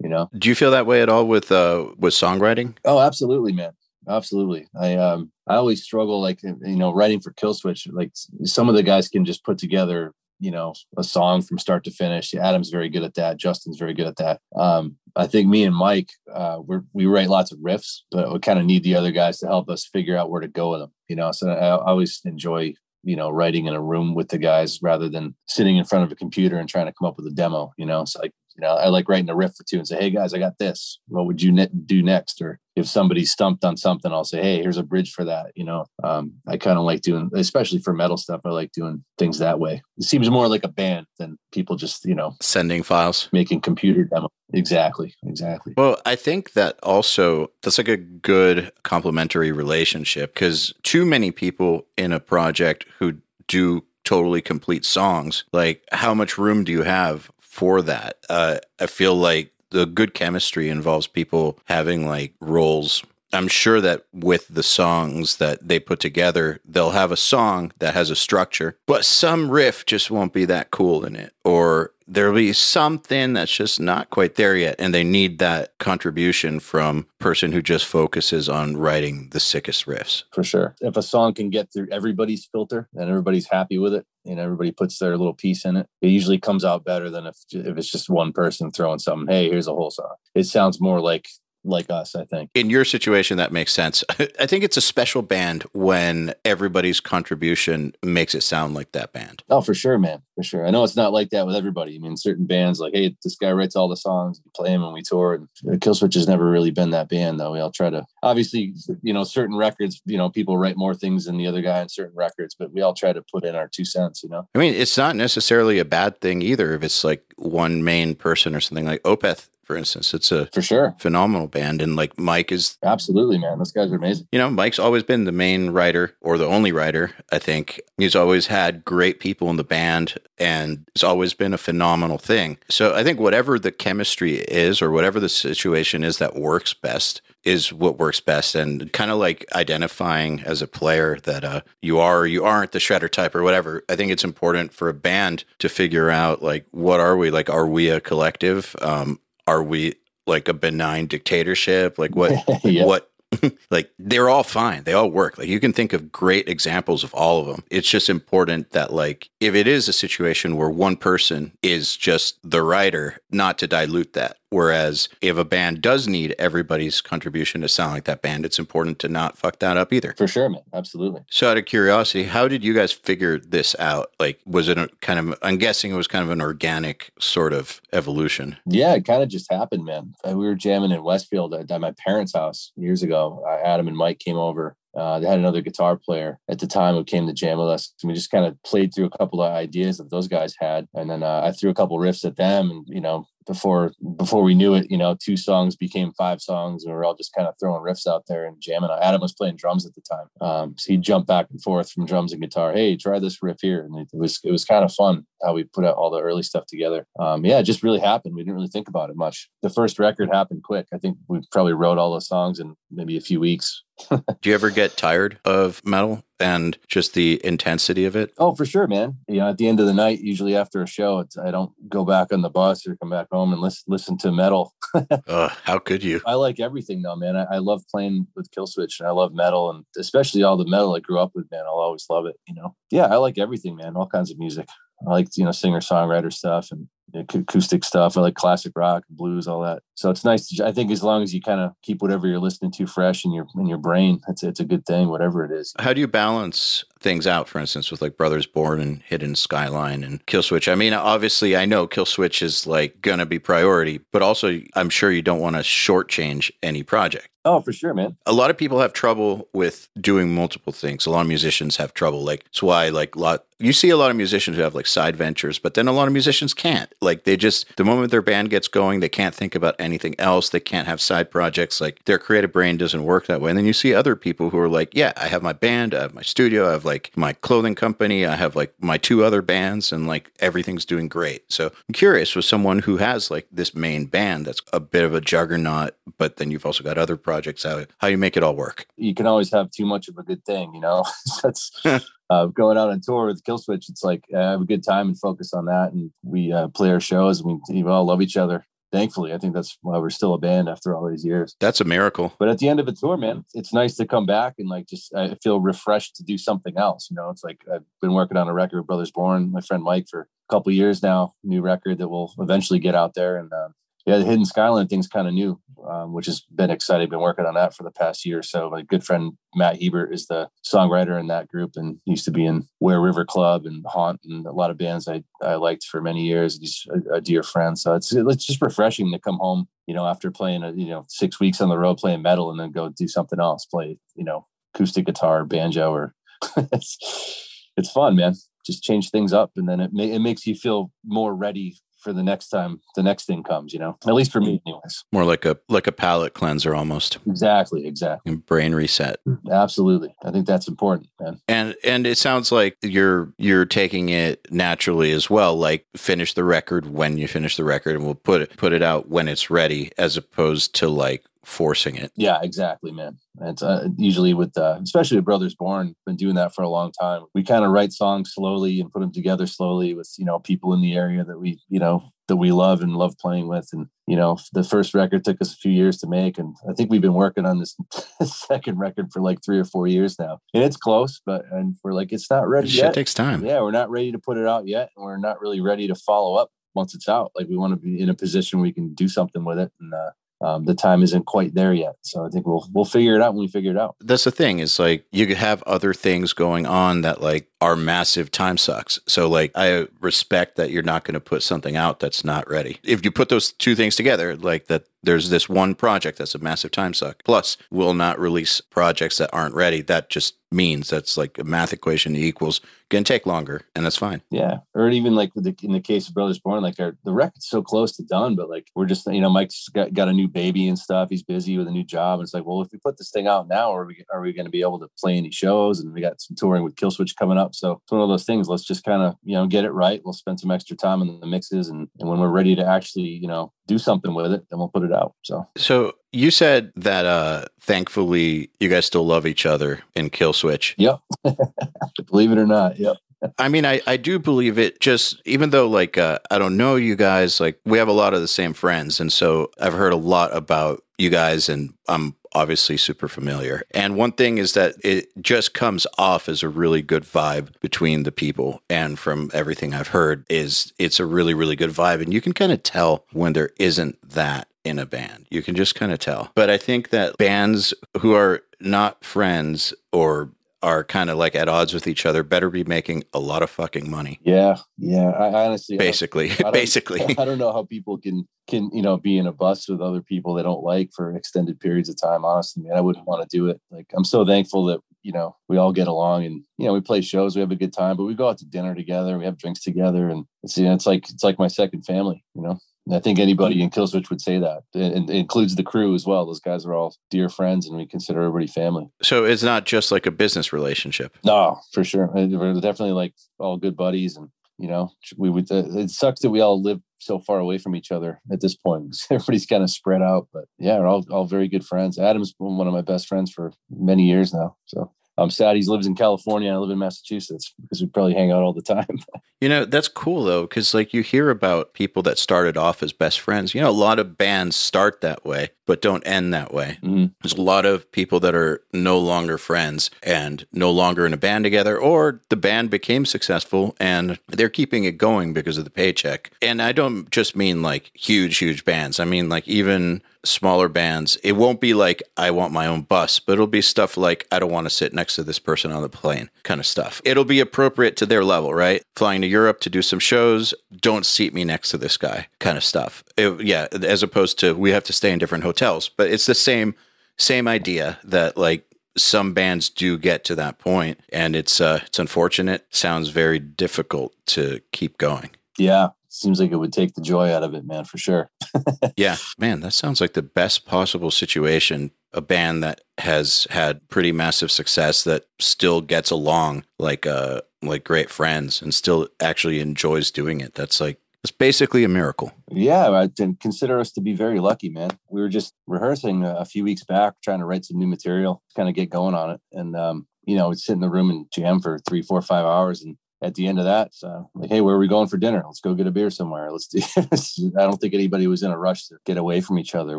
You know. Do you feel that way at all with uh with songwriting? Oh, absolutely, man. Absolutely. I um I always struggle like you know writing for Killswitch. Like some of the guys can just put together you know a song from start to finish. Adam's very good at that. Justin's very good at that. Um, I think me and Mike, uh, we we write lots of riffs, but we kind of need the other guys to help us figure out where to go with them. You know, so I, I always enjoy you know writing in a room with the guys rather than sitting in front of a computer and trying to come up with a demo. You know, so like you know, I like writing a riff or two and say, "Hey guys, I got this. What would you ne- do next?" Or if somebody's stumped on something, I'll say, "Hey, here's a bridge for that." You know, um, I kind of like doing, especially for metal stuff. I like doing things that way. It seems more like a band than people just you know sending files, making computer demo. Exactly, exactly. Well, I think that also that's like a good complementary relationship because too many people in a project who do totally complete songs like how much room do you have for that. Uh, I feel like the good chemistry involves people having like roles. I'm sure that with the songs that they put together, they'll have a song that has a structure, but some riff just won't be that cool in it, or there'll be something that's just not quite there yet and they need that contribution from person who just focuses on writing the sickest riffs. For sure. If a song can get through everybody's filter and everybody's happy with it and everybody puts their little piece in it it usually comes out better than if, if it's just one person throwing something hey here's a whole song. It sounds more like like us. I think in your situation that makes sense. I think it's a special band when everybody's contribution makes it sound like that band. Oh, for sure, man, for sure. I know it's not like that with everybody. I mean, certain bands like, hey, this guy writes all the songs, we play him when we tour. And Killswitch has never really been that band, though. We all try to obviously, you know, certain records, you know, people write more things than the other guy on certain records, but we all try to put in our two cents. You know, I mean, it's not necessarily a bad thing either if it's like one main person or something like Opeth for instance. It's a for sure phenomenal band, and like Mike is absolutely man. Those guys are amazing. You know, Mike's always been the main writer or the only writer. I think he's always had great people in the band, and it's always been a phenomenal thing. So I think whatever the chemistry is, or whatever the situation is that works best, is what works best and kind of like identifying as a player that uh, you are or you aren't the shredder type or whatever i think it's important for a band to figure out like what are we like are we a collective um, are we like a benign dictatorship? Like what yeah. what like they're all fine. They all work. Like you can think of great examples of all of them. It's just important that like if it is a situation where one person is just the writer, not to dilute that. Whereas if a band does need everybody's contribution to sound like that band, it's important to not fuck that up either. For sure, man. Absolutely. So, out of curiosity, how did you guys figure this out? Like, was it a kind of, I'm guessing it was kind of an organic sort of evolution. Yeah, it kind of just happened, man. Uh, we were jamming in Westfield at, at my parents' house years ago. Adam and Mike came over uh, they had another guitar player at the time who came to jam with us. And we just kind of played through a couple of ideas that those guys had, and then uh, I threw a couple riffs at them, and you know, before before we knew it, you know, two songs became five songs, and we were all just kind of throwing riffs out there and jamming. Adam was playing drums at the time, um, so he'd jump back and forth from drums and guitar. Hey, try this riff here, and it was it was kind of fun how we put out all the early stuff together. Um, yeah, it just really happened. We didn't really think about it much. The first record happened quick. I think we probably wrote all those songs in maybe a few weeks. Do you ever get tired of metal and just the intensity of it? Oh, for sure, man. You know, at the end of the night, usually after a show, I don't go back on the bus or come back home and listen listen to metal. uh, how could you? I like everything though, man. I, I, love playing with Killswitch and I love metal and especially all the metal I grew up with, man. I'll always love it. You know, yeah, I like everything, man. All kinds of music. I like you know singer songwriter stuff and acoustic stuff. I like classic rock, blues, all that. So it's nice. To, I think as long as you kind of keep whatever you're listening to fresh in your in your brain, it's it's a good thing, whatever it is. How do you balance things out? For instance, with like Brothers Born and Hidden Skyline and Killswitch. I mean, obviously, I know Killswitch is like gonna be priority, but also I'm sure you don't want to shortchange any project. Oh, for sure, man. A lot of people have trouble with doing multiple things. A lot of musicians have trouble. Like it's why like lot you see a lot of musicians who have like side ventures, but then a lot of musicians can't. Like they just the moment their band gets going, they can't think about anything else. They can't have side projects. Like their creative brain doesn't work that way. And then you see other people who are like, yeah, I have my band, I have my studio, I have like my clothing company, I have like my two other bands, and like everything's doing great. So I'm curious with someone who has like this main band that's a bit of a juggernaut, but then you've also got other projects out, how you make it all work. You can always have too much of a good thing, you know. that's uh, going out on tour with Killswitch. It's like uh, have a good time and focus on that, and we uh, play our shows. And we, we all love each other. Thankfully, I think that's why we're still a band after all these years. That's a miracle. But at the end of a tour, man, it's nice to come back and like just I feel refreshed to do something else. You know, it's like I've been working on a record with Brothers Born, my friend Mike, for a couple years now. New record that will eventually get out there, and um, yeah, the Hidden Skyline thing's kind of new, um, which has been exciting. Been working on that for the past year so. My good friend Matt Hebert is the songwriter in that group and used to be in Ware River Club and Haunt and a lot of bands I, I liked for many years. He's a, a dear friend. So it's it's just refreshing to come home, you know, after playing a, you know six weeks on the road playing metal and then go do something else, play you know acoustic guitar, banjo, or it's it's fun, man. Just change things up, and then it ma- it makes you feel more ready for the next time the next thing comes you know? At least for me anyways. More like a like a palate cleanser almost. Exactly exactly. And brain reset. Absolutely. I think that's important man. And and it sounds like you're you're taking it naturally as well like finish the record when you finish the record and we'll put it put it out when it's ready as opposed to like forcing it. Yeah, exactly, man. It's uh, usually with, uh, especially with Brothers Born, been doing that for a long time. We kind of write songs slowly and put them together slowly with, you know, people in the area that we, you know, that we love and love playing with. And, you know, the first record took us a few years to make. And I think we've been working on this second record for like three or four years now. And it's close, but, and we're like, it's not ready Shit yet. takes time. Yeah, we're not ready to put it out yet. And we're not really ready to follow up once it's out. Like we want to be in a position where we can do something with it. And, uh, um, the time isn't quite there yet. So I think we'll we'll figure it out when we figure it out. That's the thing is like you could have other things going on that like are massive time sucks. So like I respect that you're not going to put something out that's not ready. If you put those two things together, like that there's this one project that's a massive time suck. Plus, will not release projects that aren't ready. That just means that's like a math equation equals to take longer, and that's fine. Yeah, or even like the, in the case of Brothers Born, like our, the record's so close to done, but like we're just you know Mike's got, got a new baby and stuff. He's busy with a new job. And it's like, well, if we put this thing out now, are we are we going to be able to play any shows? And we got some touring with Killswitch coming up, so it's one of those things. Let's just kind of you know get it right. We'll spend some extra time in the mixes, and and when we're ready to actually you know do something with it, then we'll put it out. So So you said that uh thankfully you guys still love each other in Killswitch. Yep. Believe it or not. Yep. I mean, I, I do believe it. Just even though, like, uh, I don't know you guys, like, we have a lot of the same friends. And so I've heard a lot about you guys, and I'm obviously super familiar. And one thing is that it just comes off as a really good vibe between the people. And from everything I've heard, is it's a really, really good vibe. And you can kind of tell when there isn't that in a band. You can just kind of tell. But I think that bands who are not friends or are kind of like at odds with each other better be making a lot of fucking money. Yeah. Yeah. I, honestly, Basically, I basically. I don't know how people can can you know be in a bus with other people they don't like for extended periods of time. Honestly, man, I wouldn't want to do it. Like I'm so thankful that you know we all get along and you know we play shows, we have a good time, but we go out to dinner together, we have drinks together, and it's you know, it's like it's like my second family. You know. I think anybody in Killswitch would say that. And it includes the crew as well. Those guys are all dear friends, and we consider everybody family. So it's not just like a business relationship. No, for sure. We're definitely like all good buddies, and you know, we would. Uh, it sucks that we all live so far away from each other at this point. Everybody's kind of spread out, but yeah, we're all all very good friends. Adam's been one of my best friends for many years now. So I'm sad he lives in California. I live in Massachusetts because we probably hang out all the time. You know, that's cool though, because like you hear about people that started off as best friends. You know, a lot of bands start that way, but don't end that way. Mhm. There's a lot of people that are no longer friends and no longer in a band together, or the band became successful and they're keeping it going because of the paycheck. And I don't just mean like huge, huge bands. I mean like even smaller bands. It won't be like I want my own bus, but it'll be stuff like I don't want to sit next to this person on the plane kind of stuff. It'll be appropriate to their level, right? Flying to Europe to do some shows, don't seat me next to this guy kind of stuff. It- yeah, as opposed to we have to stay in different hotels, but it's the same same idea that like some bands do get to that point and it's uh it's unfortunate. Sounds very difficult to keep going. Yeah, seems like it would take the joy out of it, man, for sure. yeah. Man that sounds like the best possible situation. A band that has had pretty massive success that still gets along like uh like great friends and still actually enjoys doing it. That's like it's basically a miracle Yeah, I consider us to be very lucky, man. We were just rehearsing a few weeks back, trying to write some new material, kind of get going on it. And, um, you know, we'd sit in the room and jam for three, four, five hours. And at the end of that, so like, hey, where are we going for dinner? Let's go get a beer somewhere. Let's do. This. I don't think anybody was in a rush to get away from each other,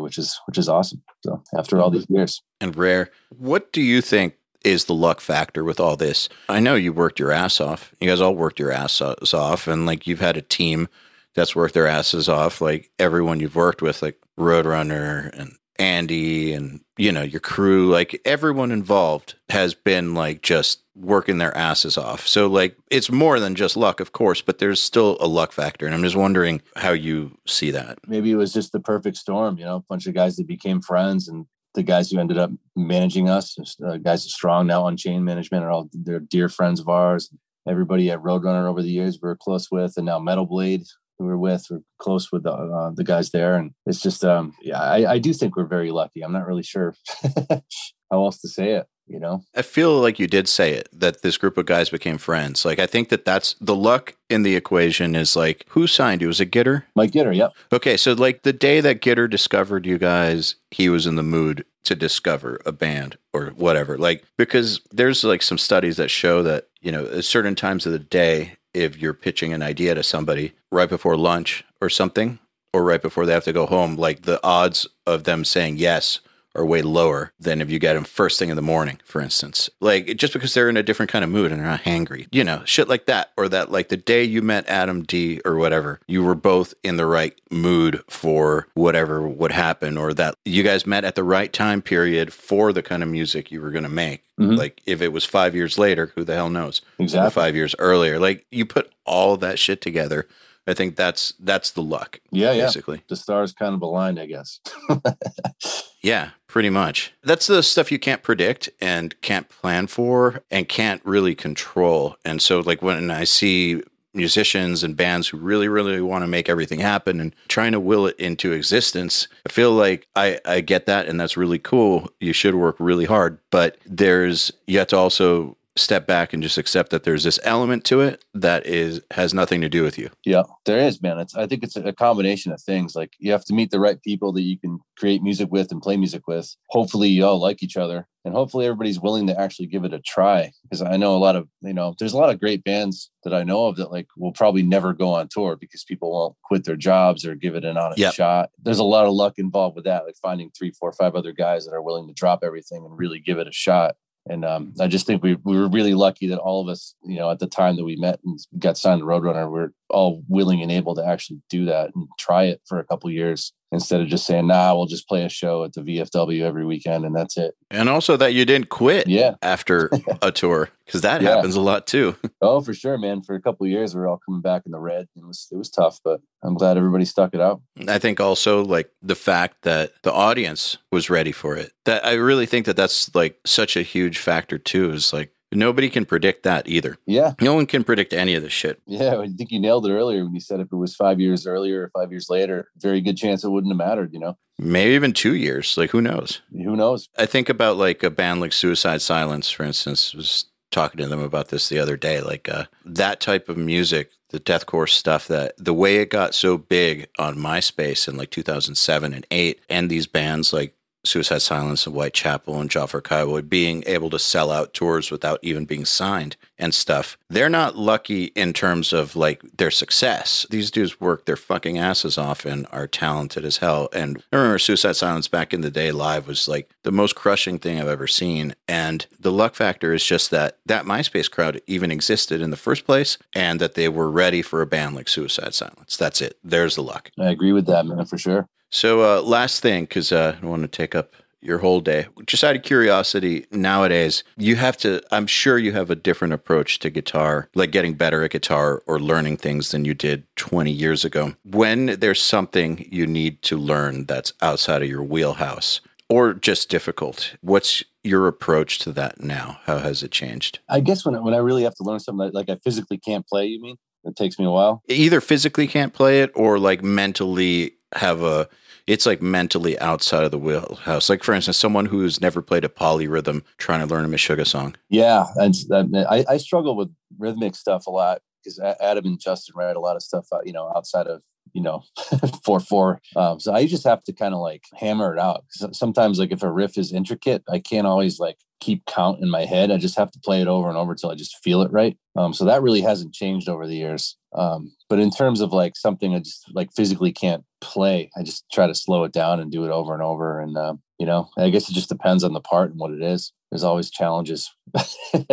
which is which is awesome. So after all these years, and rare. What do you think is the luck factor with all this? I know you worked your ass off. You guys all worked your ass off, and like you've had a team that's worked their asses off. Like everyone you've worked with, like Roadrunner and Andy, and you know your crew. Like everyone involved has been like just working their asses off. So like it's more than just luck, of course, but there's still a luck factor. And I'm just wondering how you see that. maybe it was just the perfect storm. You know, a bunch of guys that became friends and. The guys who ended up managing us, uh, guys at Strong now on chain management, are all they're dear friends of ours. Everybody at Roadrunner over the years we are close with, and now Metal Blade, who we're with, we're close with the, uh, the guys there. And it's just, um, yeah, I, I do think we're very lucky. I'm not really sure how else to say it. You know, I feel like you did say it that this group of guys became friends. Like I think that that's the luck in the equation is like who signed you? Was it Gitter? Mike Gitter. Yep. Okay, so like the day that Gitter discovered you guys, he was in the mood to discover a band or whatever. Like because there's like some studies that show that, you know, at certain times of the day if you're pitching an idea to somebody right before lunch or something or right before they have to go home, like the odds of them saying yes are way lower than if you get them first thing in the morning, for instance. Like just because they're in a different kind of mood and they're not hangry, you know, shit like that. Or that like the day you met Adam D or whatever, you were both in the right mood for whatever would happen, or that you guys met at the right time period for the kind of music you were going to make. Mhm. Like if it was five years later, who the hell knows? Or Exactly. five years earlier. Like you put all that shit together. I think that's that's the luck, Yeah, yeah. basically. The stars kind of aligned, I guess. Yeah, pretty much. That's the stuff you can't predict and can't plan for and can't really control. And so, like, when I see musicians and bands who really, really want to make everything happen and trying to will it into existence, I feel like I, I get that and that's really cool. You should work really hard, but there's, you have to also step back and just accept that there's this element to it that is has nothing to do with you. Yeah, there is, man. It's I think it's a combination of things. Like you have to meet the right people that you can create music with and play music with. Hopefully you all like each other. And hopefully everybody's willing to actually give it a try. Because I know a lot of, you know, there's a lot of great bands that I know of that like will probably never go on tour because people won't quit their jobs or give it an honest Yep. shot. There's a lot of luck involved with that, like finding three, four, five other guys that are willing to drop everything and really give it a shot. And um, I just think we, we were really lucky that all of us, you know, at the time that we met and got signed to Roadrunner, we're all willing and able to actually do that and try it for a couple years instead of just saying, nah, we'll just play a show at the VFW every weekend and that's it. And also that you didn't quit Yeah. after a tour because that Yeah. happens a lot too. Oh, for sure, man. For a couple of years, we were all coming back in the red. It was it was tough, but I'm glad everybody stuck it out. I think also like the fact that the audience was ready for it. That I really think that that's like such a huge factor too. Is like nobody can predict that either. Yeah, No one can predict any of this shit. yeah. I think you nailed it earlier when you said if it was five years earlier or five years later, very good chance it wouldn't have mattered. You know, Maybe even two years. Like who knows? who knows? I think about like a band like Suicide Silence, for instance. Was talking to them about this the other day. Like uh, that type of music, the deathcore stuff. That the way it got so big on MySpace in like 2007 and eight, and these bands like Suicide Silence and Whitechapel and Job for a Cowboy being able to sell out tours without even being signed and stuff. They're not lucky in terms of like their success. These dudes work their fucking asses off and are talented as hell. And I remember Suicide Silence back in the day live was like the most crushing thing I've ever seen. And the luck factor is just that that MySpace crowd even existed in the first place and that they were ready for a band like Suicide Silence. That's it. There's the luck. I agree with that, man, for sure. So, uh, last thing, because uh, I don't want to take up your whole day. Just out of curiosity, nowadays, you have to, I'm sure you have a different approach to guitar, like getting better at guitar or learning things than you did 20 years ago. When there's something you need to learn that's outside of your wheelhouse or just difficult, what's your approach to that now? How has it changed? I guess when I- when I really have to learn something that like I physically can't play, you mean? It takes me a while. Either physically can't play it or like mentally have a it's like mentally outside of the wheelhouse. Like for instance, someone who's never played a polyrhythm trying to learn a Meshuggah song. Yeah, and I, I struggle with rhythmic stuff a lot because Adam and Justin write a lot of stuff, you know, outside of you know four four. Um, so I just have to kind of like hammer it out. Sometimes, like if a riff is intricate, I can't always like keep count in my head. I just have to play it over and over until I just feel it right. Um, so that really hasn't changed over the years. Um, but in terms of like something I just like physically can't play, I just try to slow it down and do it over and over. And um, you know, I guess it just depends on the part and what it is. There's always challenges. and,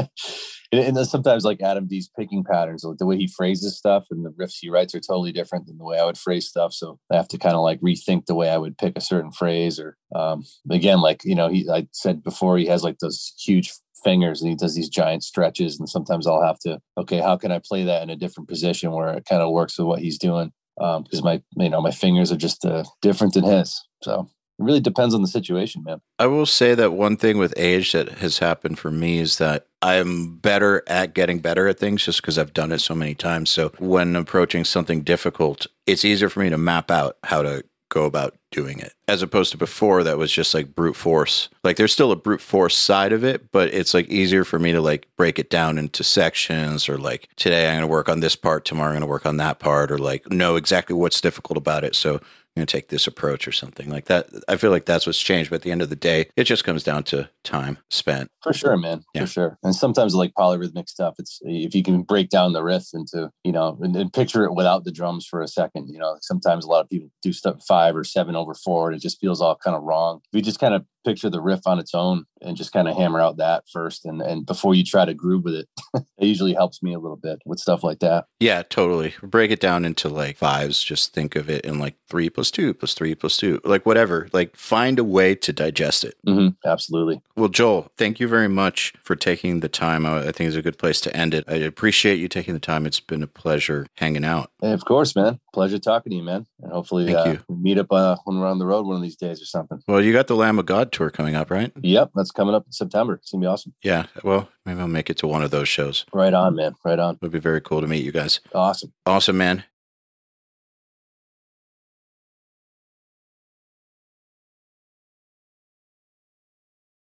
and sometimes like Adam D's picking patterns, like the way he phrases stuff and the riffs he writes are totally different than the way I would phrase stuff. So I have to kind of like rethink the way I would pick a certain phrase or um again, like, you know, he I said before he has like those huge fingers and he does these giant stretches and sometimes I'll have to, okay, how can I play that in a different position where it kind of works with what he's doing? Um, because my you know, my fingers are just uh, different than his. So it really depends on the situation, man. I will say that one thing with age that has happened for me is that I'm better at getting better at things just because I've done it so many times. So when approaching something difficult, it's easier for me to map out how to go about doing it as opposed to before that was just like brute force. Like there's still a brute force side of it but it's like easier for me to like break it down into sections or like today i'm going to work on this part tomorrow i'm going to work on that part or like know exactly what's difficult about it. So going to take this approach or something like that. I feel like that's what's changed. But at the end of the day, it just comes down to time spent. For sure, man. Yeah. For sure. And sometimes like polyrhythmic stuff, it's if you can break down the riff into, you know, and, and picture it without the drums for a second. You know, sometimes a lot of people do stuff five or seven over four, and it just feels all kind of wrong. If you just kind of picture the riff on its own and just kind of hammer out that first. And and before you try to groove with it, it usually helps me a little bit with stuff like that. Yeah, totally. Break it down into like fives. Just think of it in like three plus two plus three plus two, like whatever. Like find a way to digest it. Mm-hmm, absolutely. Well, Joel, thank you very much for taking the time. I think it's a good place to end it. I appreciate you taking the time. It's been a pleasure hanging out. Hey, of course, man. Pleasure talking to you, man. And hopefully, uh, meet up uh, when we're on the road one of these days or something. Well, you got the Lamb of God tour coming up, right? Yep, that's coming up in September. It's gonna be awesome. Yeah. Well, maybe I'll make it to one of those shows. Right on, man. Right on. It would be very cool to meet you guys. Awesome. Awesome, man.